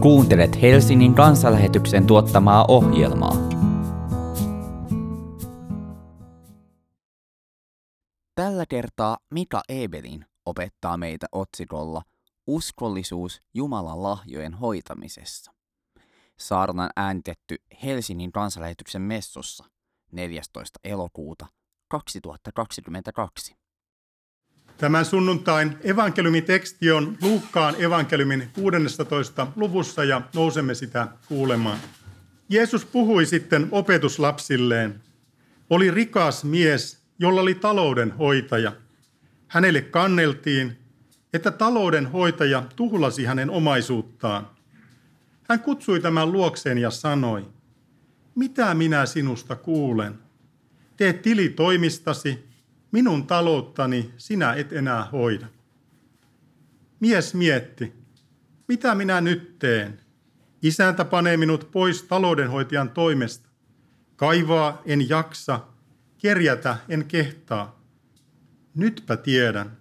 Kuuntelet Helsingin kansanlähetyksen tuottamaa ohjelmaa. Tällä kertaa Mika Ebelin opettaa meitä otsikolla Uskollisuus Jumalan lahjojen hoitamisessa. Saarnan äänitetty Helsingin kansanlähetyksen messussa 14. elokuuta 2022. Tämän sunnuntain evankeliumiteksti on Luukkaan evankeliumin 16. luvussa ja nousemme sitä kuulemaan. Jeesus puhui sitten opetuslapsilleen. Oli rikas mies, jolla oli taloudenhoitaja. Hänelle kanneltiin, että taloudenhoitaja tuhlasi hänen omaisuuttaan. Hän kutsui tämän luokseen ja sanoi, mitä minä sinusta kuulen? Tee tili toimistasi minun talouttani sinä et enää hoida. Mies mietti, mitä minä nyt teen? Isäntä panee minut pois taloudenhoitajan toimesta. Kaivaa en jaksa, kerjätä en kehtaa. Nytpä tiedän.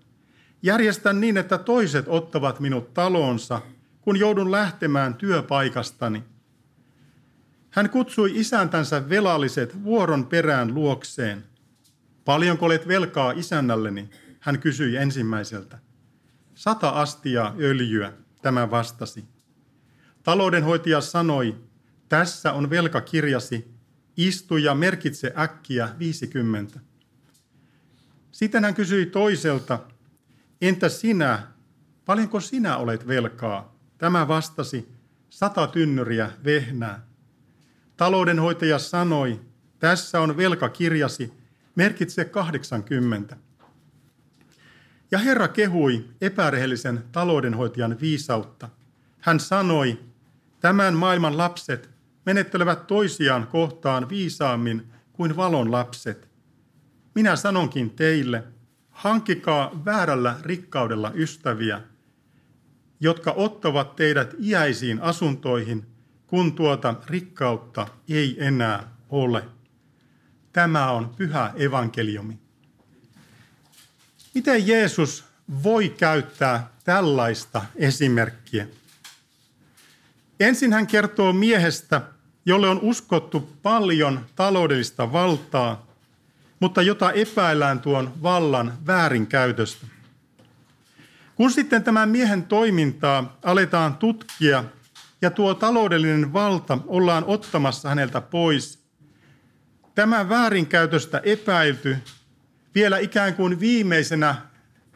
Järjestän niin, että toiset ottavat minut talonsa, kun joudun lähtemään työpaikastani. Hän kutsui isäntänsä velalliset vuoron perään luokseen. Paljonko olet velkaa isännälleni? Hän kysyi ensimmäiseltä. Sata astia öljyä, tämä vastasi. Taloudenhoitaja sanoi, tässä on velkakirjasi, istu ja merkitse äkkiä 50. Sitten hän kysyi toiselta, entä sinä, paljonko sinä olet velkaa? Tämä vastasi, sata tynnyriä vehnää. Taloudenhoitaja sanoi, tässä on velkakirjasi, merkitse 80. Ja Herra kehui epärehellisen taloudenhoitajan viisautta. Hän sanoi, tämän maailman lapset menettelevät toisiaan kohtaan viisaammin kuin valon lapset. Minä sanonkin teille, hankikaa väärällä rikkaudella ystäviä, jotka ottavat teidät iäisiin asuntoihin, kun tuota rikkautta ei enää ole. Tämä on pyhä evankeliumi. Miten Jeesus voi käyttää tällaista esimerkkiä? Ensin hän kertoo miehestä, jolle on uskottu paljon taloudellista valtaa, mutta jota epäillään tuon vallan väärinkäytöstä. Kun sitten tämän miehen toimintaa aletaan tutkia ja tuo taloudellinen valta ollaan ottamassa häneltä pois, tämä väärinkäytöstä epäilty vielä ikään kuin viimeisenä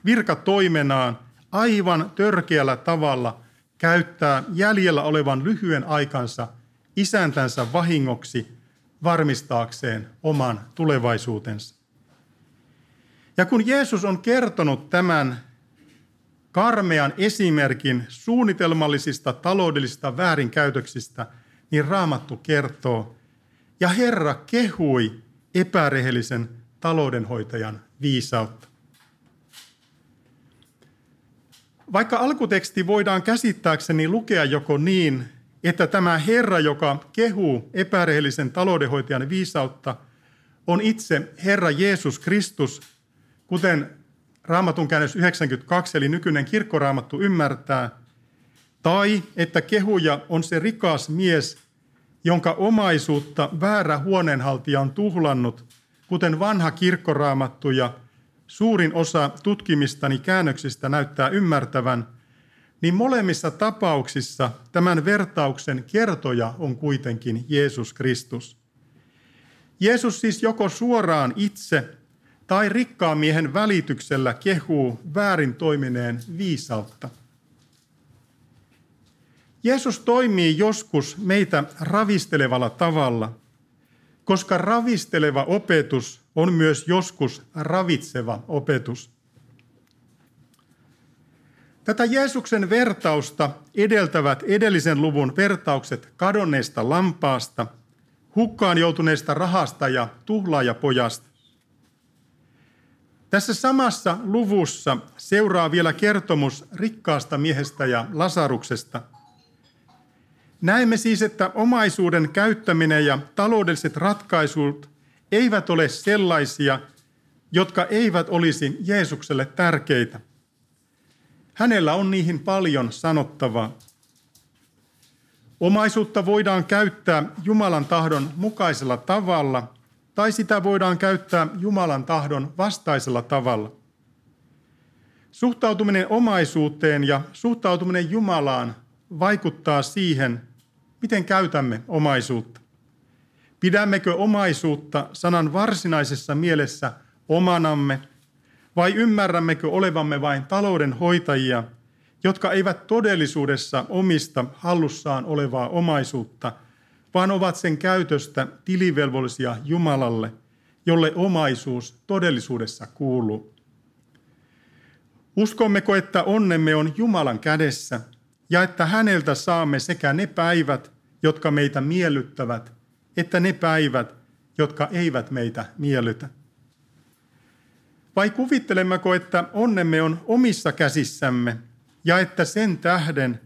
virkatoimenaan aivan törkeällä tavalla käyttää jäljellä olevan lyhyen aikansa isäntänsä vahingoksi varmistaakseen oman tulevaisuutensa. Ja kun Jeesus on kertonut tämän karmean esimerkin suunnitelmallisista taloudellisista väärinkäytöksistä, niin Raamattu kertoo, ja Herra kehui epärehellisen taloudenhoitajan viisautta. Vaikka alkuteksti voidaan käsittääkseni lukea joko niin, että tämä Herra, joka kehuu epärehellisen taloudenhoitajan viisautta, on itse Herra Jeesus Kristus, kuten Raamatun käännös 92, eli nykyinen kirkkoraamattu ymmärtää, tai että kehuja on se rikas mies, jonka omaisuutta väärä huoneenhaltija on tuhlannut, kuten vanha kirkkoraamattu ja suurin osa tutkimistani käännöksistä näyttää ymmärtävän, niin molemmissa tapauksissa tämän vertauksen kertoja on kuitenkin Jeesus Kristus. Jeesus siis joko suoraan itse tai rikkaan miehen välityksellä kehuu väärin toimineen viisautta – Jeesus toimii joskus meitä ravistelevalla tavalla, koska ravisteleva opetus on myös joskus ravitseva opetus. Tätä Jeesuksen vertausta edeltävät edellisen luvun vertaukset kadonneesta lampaasta, hukkaan joutuneesta rahasta ja tuhlaajapojasta. Tässä samassa luvussa seuraa vielä kertomus rikkaasta miehestä ja Lasaruksesta – Näemme siis, että omaisuuden käyttäminen ja taloudelliset ratkaisut eivät ole sellaisia, jotka eivät olisi Jeesukselle tärkeitä. Hänellä on niihin paljon sanottavaa. Omaisuutta voidaan käyttää Jumalan tahdon mukaisella tavalla tai sitä voidaan käyttää Jumalan tahdon vastaisella tavalla. Suhtautuminen omaisuuteen ja suhtautuminen Jumalaan vaikuttaa siihen, miten käytämme omaisuutta. Pidämmekö omaisuutta sanan varsinaisessa mielessä omanamme vai ymmärrämmekö olevamme vain talouden hoitajia, jotka eivät todellisuudessa omista hallussaan olevaa omaisuutta, vaan ovat sen käytöstä tilivelvollisia Jumalalle, jolle omaisuus todellisuudessa kuuluu. Uskommeko, että onnemme on Jumalan kädessä ja että häneltä saamme sekä ne päivät, jotka meitä miellyttävät, että ne päivät, jotka eivät meitä miellytä? Vai kuvittelemmeko, että onnemme on omissa käsissämme ja että sen tähden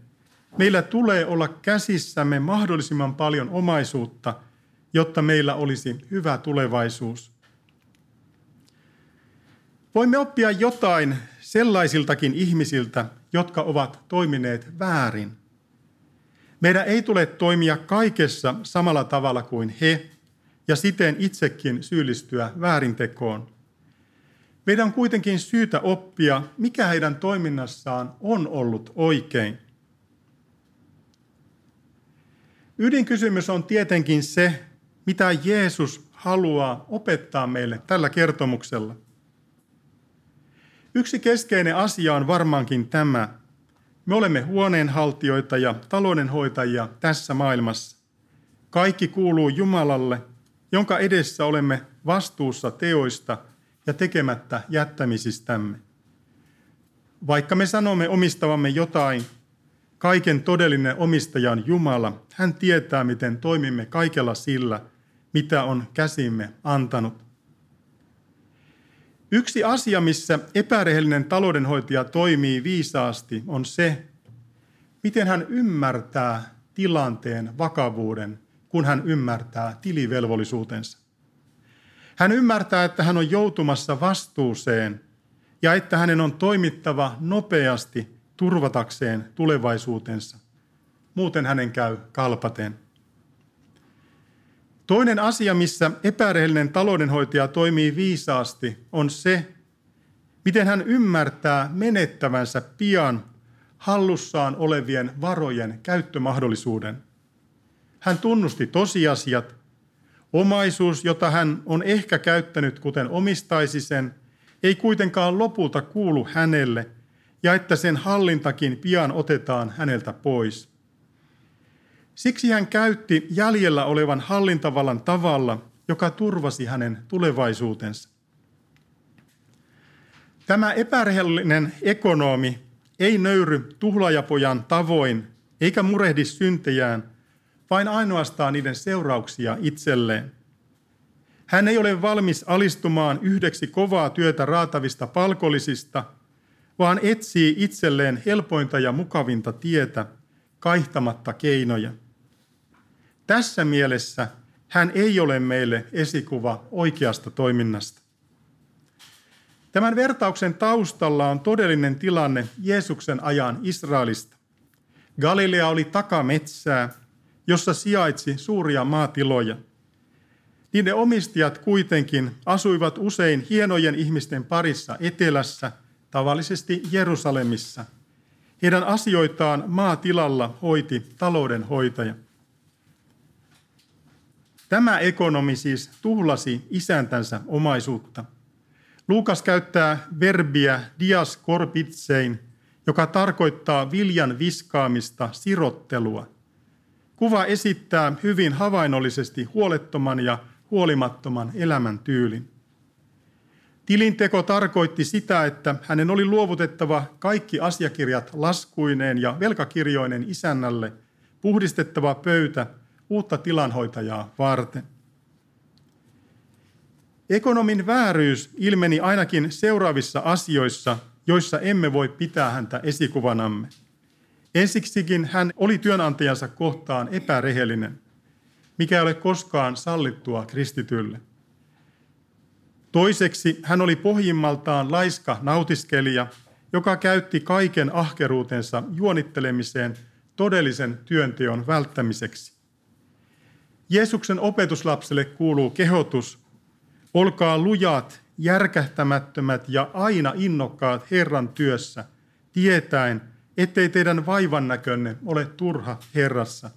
meillä tulee olla käsissämme mahdollisimman paljon omaisuutta, jotta meillä olisi hyvä tulevaisuus? Voimme oppia jotain sellaisiltakin ihmisiltä, jotka ovat toimineet väärin. Meidän ei tule toimia kaikessa samalla tavalla kuin he ja siten itsekin syyllistyä väärintekoon. Meidän on kuitenkin syytä oppia, mikä heidän toiminnassaan on ollut oikein. Ydinkysymys on tietenkin se, mitä Jeesus haluaa opettaa meille tällä kertomuksella. Yksi keskeinen asia on varmaankin tämä. Me olemme huoneenhaltijoita ja taloudenhoitajia tässä maailmassa. Kaikki kuuluu Jumalalle, jonka edessä olemme vastuussa teoista ja tekemättä jättämisistämme. Vaikka me sanomme omistavamme jotain, kaiken todellinen omistaja on Jumala. Hän tietää, miten toimimme kaikella sillä, mitä on käsimme antanut. Yksi asia, missä epärehellinen taloudenhoitaja toimii viisaasti, on se, miten hän ymmärtää tilanteen vakavuuden, kun hän ymmärtää tilivelvollisuutensa. Hän ymmärtää, että hän on joutumassa vastuuseen ja että hänen on toimittava nopeasti turvatakseen tulevaisuutensa. Muuten hänen käy kalpaten. Toinen asia, missä epärehellinen taloudenhoitaja toimii viisaasti, on se, miten hän ymmärtää menettävänsä pian hallussaan olevien varojen käyttömahdollisuuden. Hän tunnusti tosiasiat. Omaisuus, jota hän on ehkä käyttänyt kuten omistaisi sen, ei kuitenkaan lopulta kuulu hänelle, ja että sen hallintakin pian otetaan häneltä pois. Siksi hän käytti jäljellä olevan hallintavallan tavalla, joka turvasi hänen tulevaisuutensa. Tämä epärehellinen ekonomi ei nöyry tuhlajapojan tavoin eikä murehdi syntejään, vain ainoastaan niiden seurauksia itselleen. Hän ei ole valmis alistumaan yhdeksi kovaa työtä raatavista palkollisista, vaan etsii itselleen helpointa ja mukavinta tietä, kaihtamatta keinoja. Tässä mielessä hän ei ole meille esikuva oikeasta toiminnasta. Tämän vertauksen taustalla on todellinen tilanne Jeesuksen ajan Israelista. Galilea oli takametsää, jossa sijaitsi suuria maatiloja. Niiden omistajat kuitenkin asuivat usein hienojen ihmisten parissa etelässä, tavallisesti Jerusalemissa. Heidän asioitaan maatilalla hoiti taloudenhoitaja. Tämä ekonomi siis tuhlasi isäntänsä omaisuutta. Luukas käyttää verbiä dias korpitsein, joka tarkoittaa viljan viskaamista, sirottelua. Kuva esittää hyvin havainnollisesti huolettoman ja huolimattoman elämäntyylin. Tilinteko tarkoitti sitä, että hänen oli luovutettava kaikki asiakirjat laskuineen ja velkakirjoinen isännälle, puhdistettava pöytä uutta tilanhoitajaa varten. Ekonomin vääryys ilmeni ainakin seuraavissa asioissa, joissa emme voi pitää häntä esikuvanamme. Ensiksikin hän oli työnantajansa kohtaan epärehellinen, mikä ei ole koskaan sallittua kristitylle. Toiseksi hän oli pohjimmaltaan laiska nautiskelija, joka käytti kaiken ahkeruutensa juonittelemiseen todellisen työnteon välttämiseksi. Jeesuksen opetuslapselle kuuluu kehotus, olkaa lujat, järkähtämättömät ja aina innokkaat Herran työssä, tietäen, ettei teidän vaivan näkönne ole turha Herrassa.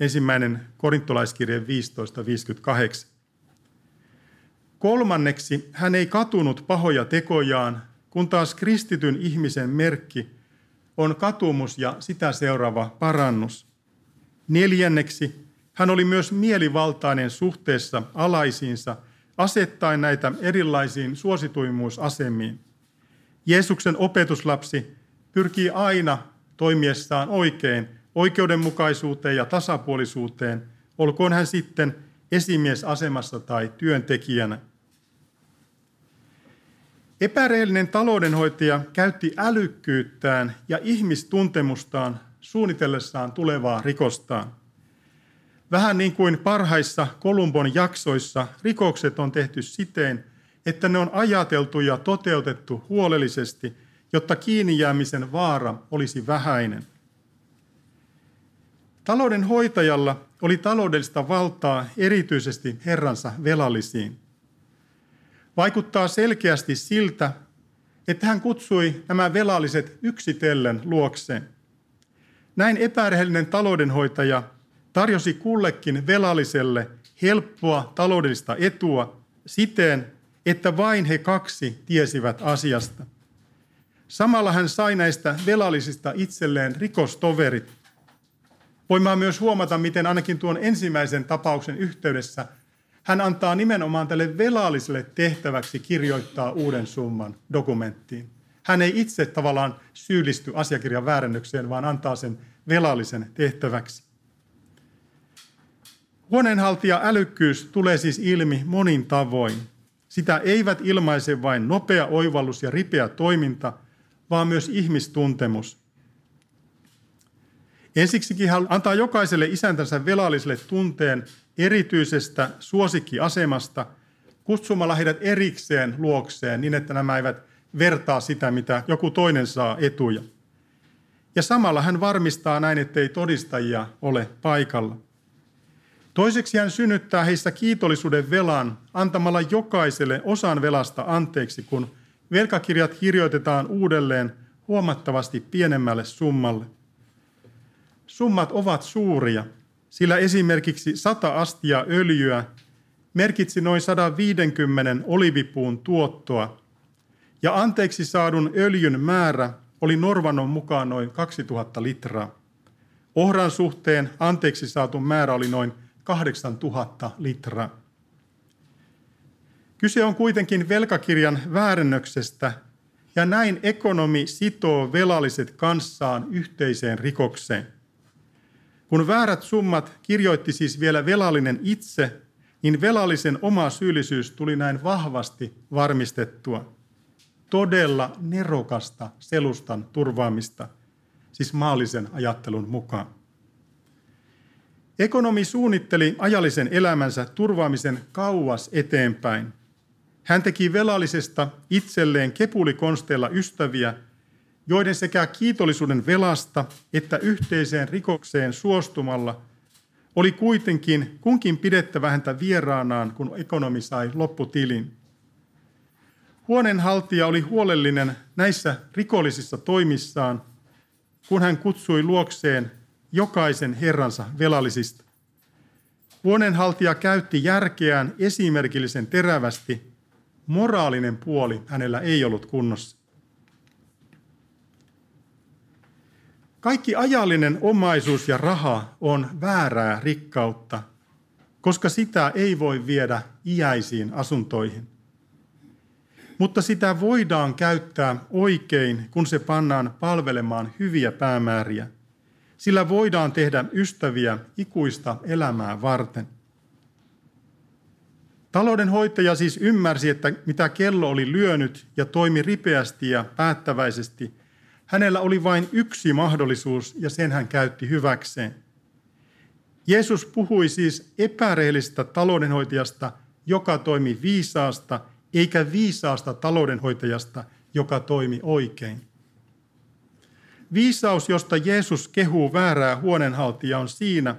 Ensimmäinen korintolaiskirje 15.58. Kolmanneksi hän ei katunut pahoja tekojaan, kun taas kristityn ihmisen merkki on katumus ja sitä seuraava parannus. Neljänneksi hän oli myös mielivaltainen suhteessa alaisiinsa, asettaen näitä erilaisiin suosituimmuusasemiin. Jeesuksen opetuslapsi pyrkii aina toimiessaan oikein, oikeudenmukaisuuteen ja tasapuolisuuteen, olkoon hän sitten esimiesasemassa tai työntekijänä. Epärehellinen taloudenhoitaja käytti älykkyyttään ja ihmistuntemustaan suunnitellessaan tulevaa rikostaan. Vähän niin kuin parhaissa Kolumbon jaksoissa rikokset on tehty siten, että ne on ajateltu ja toteutettu huolellisesti, jotta kiinni jäämisen vaara olisi vähäinen. Talouden hoitajalla oli taloudellista valtaa erityisesti herransa velallisiin. Vaikuttaa selkeästi siltä, että hän kutsui nämä velalliset yksitellen luokseen. Näin epärehellinen taloudenhoitaja tarjosi kullekin velalliselle helppoa taloudellista etua siten, että vain he kaksi tiesivät asiasta. Samalla hän sai näistä velallisista itselleen rikostoverit. Voimme myös huomata, miten ainakin tuon ensimmäisen tapauksen yhteydessä – hän antaa nimenomaan tälle velalliselle tehtäväksi kirjoittaa uuden summan dokumenttiin. Hän ei itse tavallaan syyllisty asiakirjan väärennökseen, vaan antaa sen velallisen tehtäväksi. Huoneenhaltija älykkyys tulee siis ilmi monin tavoin. Sitä eivät ilmaise vain nopea oivallus ja ripeä toiminta, vaan myös ihmistuntemus. Ensiksikin hän antaa jokaiselle isäntänsä velalliselle tunteen erityisestä suosikkiasemasta kutsumalla heidät erikseen luokseen niin, että nämä eivät vertaa sitä, mitä joku toinen saa etuja. Ja samalla hän varmistaa näin, ettei todistajia ole paikalla. Toiseksi hän synnyttää heissä kiitollisuuden velan antamalla jokaiselle osan velasta anteeksi, kun velkakirjat kirjoitetaan uudelleen huomattavasti pienemmälle summalle. Summat ovat suuria, sillä esimerkiksi 100 astia öljyä merkitsi noin 150 olivipuun tuottoa, ja anteeksi saadun öljyn määrä oli Norvannon mukaan noin 2000 litraa. Ohran suhteen anteeksi saatu määrä oli noin 8000 litraa. Kyse on kuitenkin velkakirjan väärennöksestä, ja näin ekonomi sitoo velalliset kanssaan yhteiseen rikokseen – kun väärät summat kirjoitti siis vielä velallinen itse, niin velallisen oma syyllisyys tuli näin vahvasti varmistettua. Todella nerokasta selustan turvaamista, siis maallisen ajattelun mukaan. Ekonomi suunnitteli ajallisen elämänsä turvaamisen kauas eteenpäin. Hän teki velallisesta itselleen kepulikonsteilla ystäviä – joiden sekä kiitollisuuden velasta että yhteiseen rikokseen suostumalla oli kuitenkin kunkin pidettävä häntä vieraanaan, kun ekonomi sai lopputilin. Huoneenhaltija oli huolellinen näissä rikollisissa toimissaan, kun hän kutsui luokseen jokaisen herransa velallisista. Huoneenhaltija käytti järkeään esimerkillisen terävästi. Moraalinen puoli hänellä ei ollut kunnossa. Kaikki ajallinen omaisuus ja raha on väärää rikkautta, koska sitä ei voi viedä iäisiin asuntoihin. Mutta sitä voidaan käyttää oikein, kun se pannaan palvelemaan hyviä päämääriä. Sillä voidaan tehdä ystäviä ikuista elämää varten. Taloudenhoitaja siis ymmärsi, että mitä kello oli lyönyt ja toimi ripeästi ja päättäväisesti – Hänellä oli vain yksi mahdollisuus ja sen hän käytti hyväkseen. Jeesus puhui siis epärehellisestä taloudenhoitajasta, joka toimi viisaasta, eikä viisaasta taloudenhoitajasta, joka toimi oikein. Viisaus, josta Jeesus kehuu väärää huonenhaltijaa, on siinä,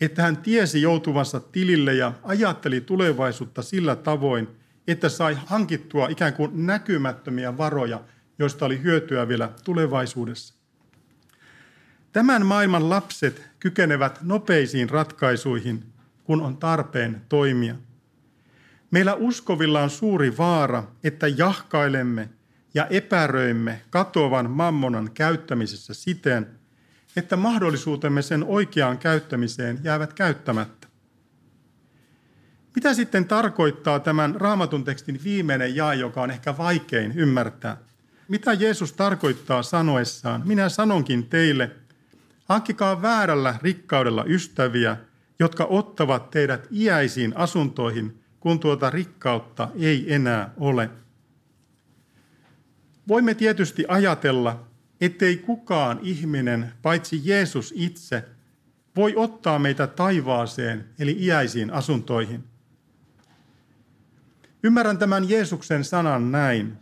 että hän tiesi joutuvansa tilille ja ajatteli tulevaisuutta sillä tavoin, että sai hankittua ikään kuin näkymättömiä varoja, joista oli hyötyä vielä tulevaisuudessa. Tämän maailman lapset kykenevät nopeisiin ratkaisuihin, kun on tarpeen toimia. Meillä uskovilla on suuri vaara, että jahkailemme ja epäröimme katoavan mammonan käyttämisessä siten, että mahdollisuutemme sen oikeaan käyttämiseen jäävät käyttämättä. Mitä sitten tarkoittaa tämän raamatun tekstin viimeinen jae, joka on ehkä vaikein ymmärtää? Mitä Jeesus tarkoittaa sanoessaan? Minä sanonkin teille, hankkikaa väärällä rikkaudella ystäviä, jotka ottavat teidät iäisiin asuntoihin, kun tuota rikkautta ei enää ole. Voimme tietysti ajatella, ettei kukaan ihminen, paitsi Jeesus itse, voi ottaa meitä taivaaseen, eli iäisiin asuntoihin. Ymmärrän tämän Jeesuksen sanan näin.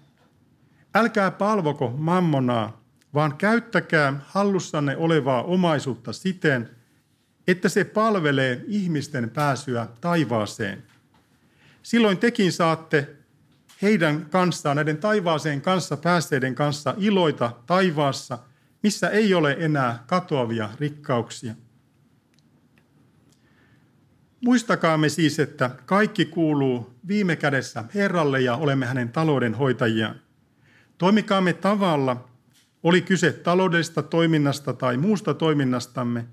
Älkää palvoko mammonaa, vaan käyttäkää hallussanne olevaa omaisuutta siten, että se palvelee ihmisten pääsyä taivaaseen. Silloin tekin saatte heidän kanssaan, näiden taivaaseen kanssa päästeiden kanssa iloita taivaassa, missä ei ole enää katoavia rikkauksia. Muistakaamme siis, että kaikki kuuluu viime kädessä Herralle ja olemme hänen talouden hoitajiaan. Toimikaamme tavalla, oli kyse taloudellisesta toiminnasta tai muusta toiminnastamme,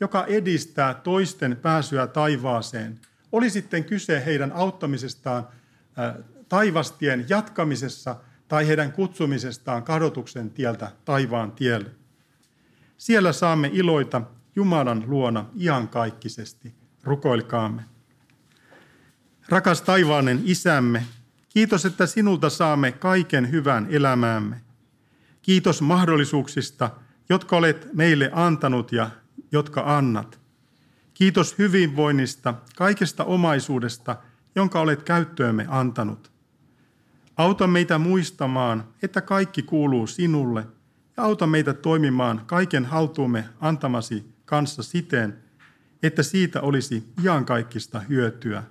joka edistää toisten pääsyä taivaaseen. Oli sitten kyse heidän auttamisestaan taivastien jatkamisessa tai heidän kutsumisestaan kadotuksen tieltä taivaan tielle. Siellä saamme iloita Jumalan luona iankaikkisesti. Rukoilkaamme. Rakas taivaanen isämme, kiitos, että sinulta saamme kaiken hyvän elämäämme. Kiitos mahdollisuuksista, jotka olet meille antanut ja jotka annat. Kiitos hyvinvoinnista, kaikesta omaisuudesta, jonka olet käyttöömme antanut. Auta meitä muistamaan, että kaikki kuuluu sinulle, ja auta meitä toimimaan kaiken haltuumme antamasi kanssa siten, että siitä olisi iankaikkista hyötyä.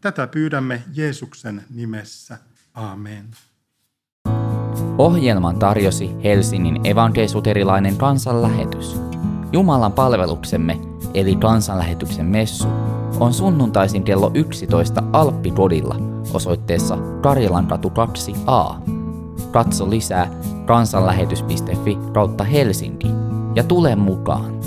Tätä pyydämme Jeesuksen nimessä. Amen. Ohjelman tarjosi Helsingin evankelisuterilainen kansanlähetys. Jumalan palveluksemme, eli kansanlähetyksen messu, on sunnuntaisin kello 11 Alppipodilla osoitteessa Karjalankatu 2a. Katso lisää kansanlähetys.fi kautta Helsinki ja tule mukaan.